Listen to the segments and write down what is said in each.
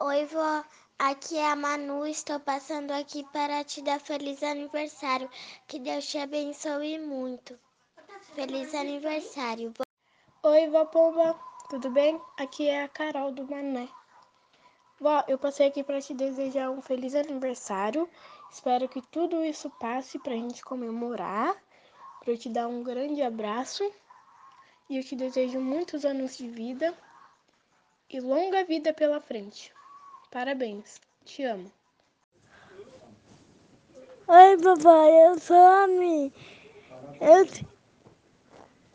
Oi, vó. Aqui é a Manu. Estou passando aqui para te dar feliz aniversário. Que Deus te abençoe muito. Feliz aniversário. Oi, vó Pomba, tudo bem? Aqui é a Carol do Mané. Vó, eu passei aqui para te desejar um feliz aniversário. Espero que tudo isso passe para a gente comemorar, para eu te dar um grande abraço. E eu te desejo muitos anos de vida e longa vida pela frente. Parabéns, te amo. Oi, papai, eu sou a Mi. Eu te...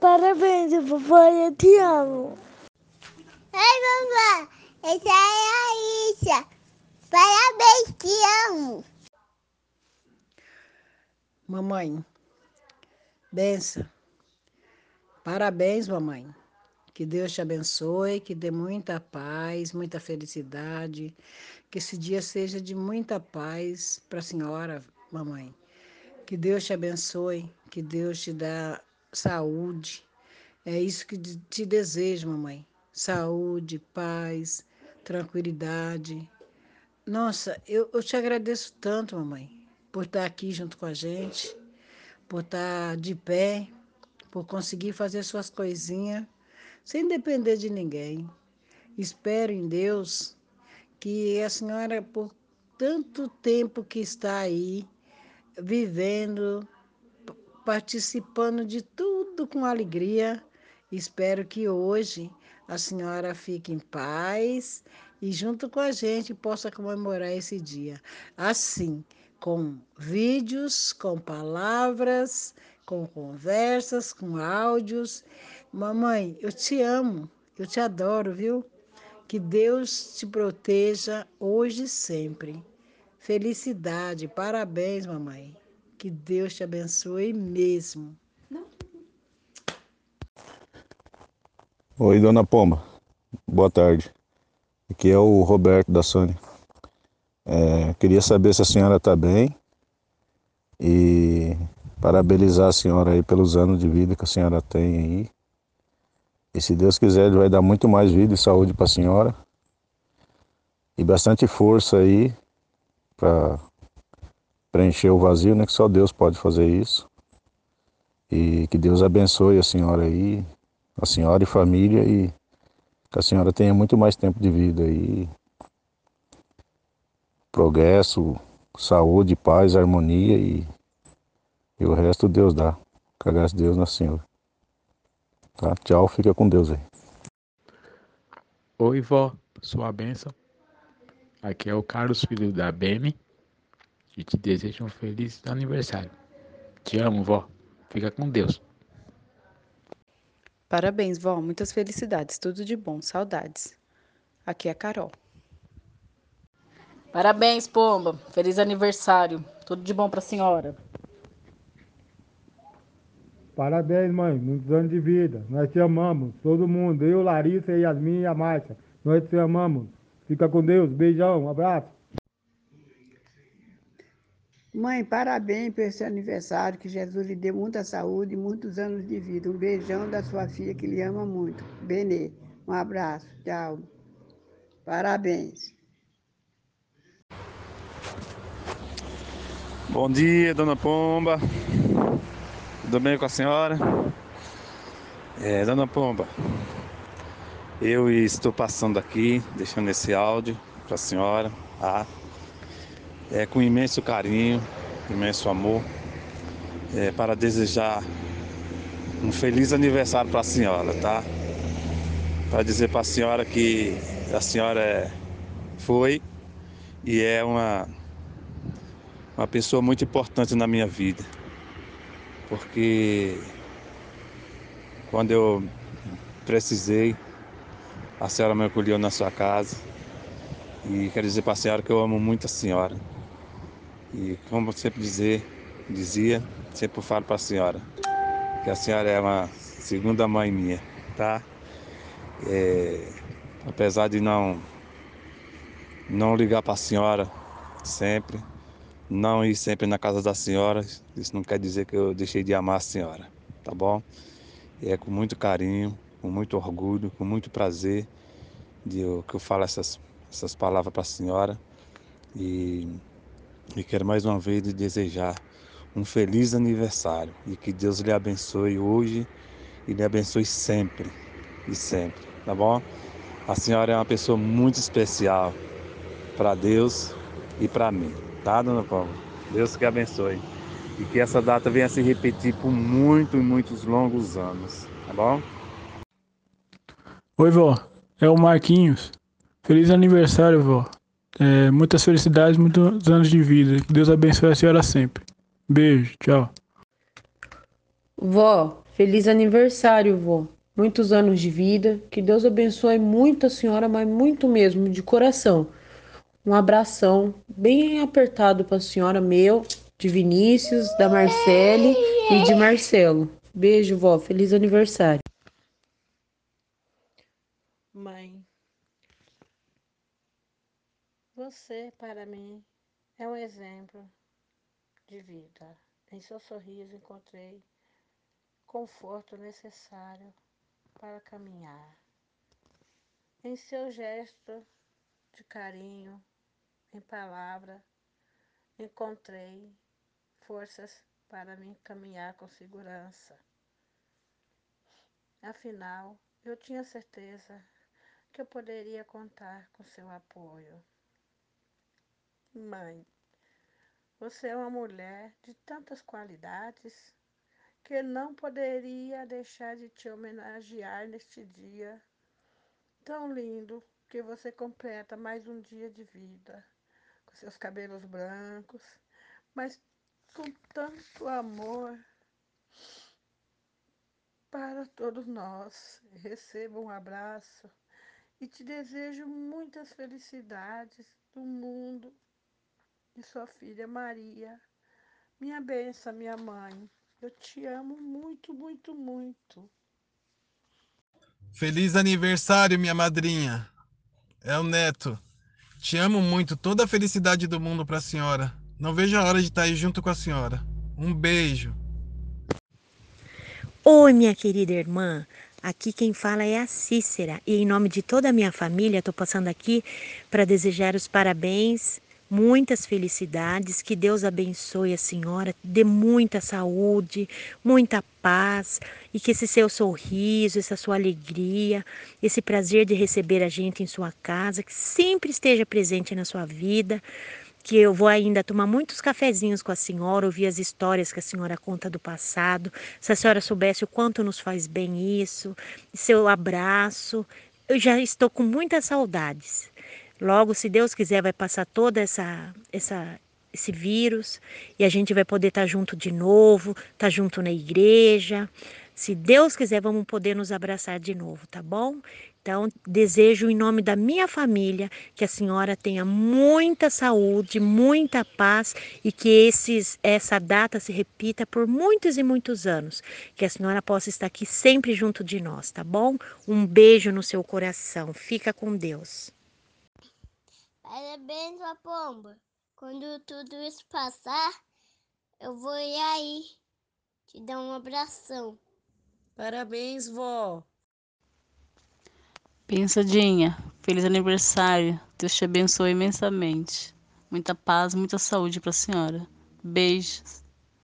Parabéns, papai, eu te amo. Oi, vovó. Essa é a Isa. Parabéns, te amo. Mamãe, benção. Parabéns, mamãe. Que Deus te abençoe, que dê muita paz, muita felicidade. Que esse dia seja de muita paz para a senhora, mamãe. Que Deus te abençoe, que Deus te dá saúde. É isso que te desejo, mamãe. Saúde, paz, tranquilidade. Nossa, eu, eu te agradeço tanto, mamãe, por estar aqui junto com a gente, por estar de pé, por conseguir fazer suas coisinhas sem depender de ninguém. Espero em Deus que a senhora, por tanto tempo que está aí, vivendo, participando de tudo com alegria, espero que hoje a senhora fique em paz e junto com a gente possa comemorar esse dia. Assim, com vídeos, com palavras, com conversas, com áudios. Mamãe, eu te amo, eu te adoro, viu? Que Deus te proteja hoje e sempre. Felicidade, parabéns, mamãe. Que Deus te abençoe mesmo. Oi, dona Pomba. Boa tarde. Aqui é o Roberto da Sônia. É, queria saber se a senhora está bem e parabenizar a senhora aí pelos anos de vida que a senhora tem aí. E se Deus quiser, ele vai dar muito mais vida e saúde para a senhora. E bastante força aí para preencher o vazio, né? Que só Deus pode fazer isso. E que Deus abençoe a senhora aí, a senhora e família e que a senhora tenha muito mais tempo de vida aí. Progresso, saúde, paz, harmonia e, e o resto Deus dá. Com a graça de Deus na senhora. Tá? Tchau, fica com Deus aí. Oi, vó, sua bênção. Aqui é o Carlos, filho da Bemi. E te desejo um feliz aniversário. Te amo, vó. Fica com Deus. Parabéns, vó. Muitas felicidades. Tudo de bom. Saudades. Aqui é a Carol. Parabéns, Pomba. Feliz aniversário. Tudo de bom pra senhora. Parabéns, mãe. Muitos anos de vida. Nós te amamos. Todo mundo. Eu, Larissa, Yasmin e a Márcia. Nós te amamos. Fica com Deus. Beijão. Um abraço. Mãe, parabéns por esse aniversário, que Jesus lhe dê muita saúde e muitos anos de vida. Um beijão da sua filha que lhe ama muito. Benê, um abraço, tchau. Parabéns. Bom dia, dona Pomba. Tudo bem com a senhora? É, dona Pomba, eu estou passando aqui, deixando esse áudio para a senhora, tá? É, com imenso carinho, imenso amor, é, para desejar um feliz aniversário para a senhora, tá? Para dizer para a senhora que a senhora é, foi e é uma, uma pessoa muito importante na minha vida. Porque quando eu precisei, a senhora me acolheu na sua casa. E quero dizer para a senhora que eu amo muito a senhora. E como sempre dizer, dizia, sempre falo para a senhora, que a senhora é uma segunda mãe minha, tá? É, apesar de não não ligar para a senhora sempre, não ir sempre na casa da senhora, isso não quer dizer que eu deixei de amar a senhora, tá bom? E é com muito carinho, com muito orgulho, com muito prazer de eu, que eu falo essas, essas palavras para a senhora e, e quero mais uma vez lhe desejar um feliz aniversário e que Deus lhe abençoe hoje e lhe abençoe sempre e sempre, tá bom? A senhora é uma pessoa muito especial para Deus e para mim, tá, dona Paula? Deus que abençoe e que essa data venha se repetir por muito e muitos longos anos, tá bom? Oi, vó. É o Marquinhos. Feliz aniversário, vó. É, muitas felicidades, muitos anos de vida. Que Deus abençoe a senhora sempre. Beijo, tchau. Vó, feliz aniversário, vó. Muitos anos de vida. Que Deus abençoe muito a senhora, mas muito mesmo, de coração. Um abração bem apertado para a senhora, meu, de Vinícius, da Marcele e de Marcelo. Beijo, vó. Feliz aniversário. Mãe, você para mim é um exemplo de vida. Em seu sorriso encontrei conforto necessário para caminhar. Em seu gesto de carinho, em palavra, encontrei forças para me caminhar com segurança. Afinal, eu tinha certeza que eu poderia contar com seu apoio. Mãe, você é uma mulher de tantas qualidades que não poderia deixar de te homenagear neste dia tão lindo que você completa mais um dia de vida, seus cabelos brancos, mas com tanto amor para todos nós. Receba um abraço e te desejo muitas felicidades do mundo de sua filha Maria. Minha benção, minha mãe. Eu te amo muito, muito, muito. Feliz aniversário, minha madrinha. É o Neto. Te amo muito, toda a felicidade do mundo para a senhora. Não vejo a hora de estar aí junto com a senhora. Um beijo. Oi, minha querida irmã. Aqui quem fala é a Cícera e em nome de toda a minha família, estou passando aqui para desejar os parabéns, muitas felicidades, que Deus abençoe a senhora, dê muita saúde, muita paz e que esse seu sorriso, essa sua alegria, esse prazer de receber a gente em sua casa, que sempre esteja presente na sua vida que eu vou ainda tomar muitos cafezinhos com a senhora, ouvir as histórias que a senhora conta do passado. Se a senhora soubesse o quanto nos faz bem isso, seu abraço, eu já estou com muitas saudades. Logo, se Deus quiser, vai passar toda essa essa esse vírus e a gente vai poder estar junto de novo, estar junto na igreja. Se Deus quiser, vamos poder nos abraçar de novo, tá bom? Então, desejo em nome da minha família que a senhora tenha muita saúde, muita paz e que esses, essa data se repita por muitos e muitos anos. Que a senhora possa estar aqui sempre junto de nós, tá bom? Um beijo no seu coração. Fica com Deus. Parabéns, a pomba. Quando tudo isso passar, eu vou ir aí te dar um abração. Parabéns, vó. Pensadinha, feliz aniversário. Deus te abençoe imensamente. Muita paz, muita saúde para a senhora. Beijos.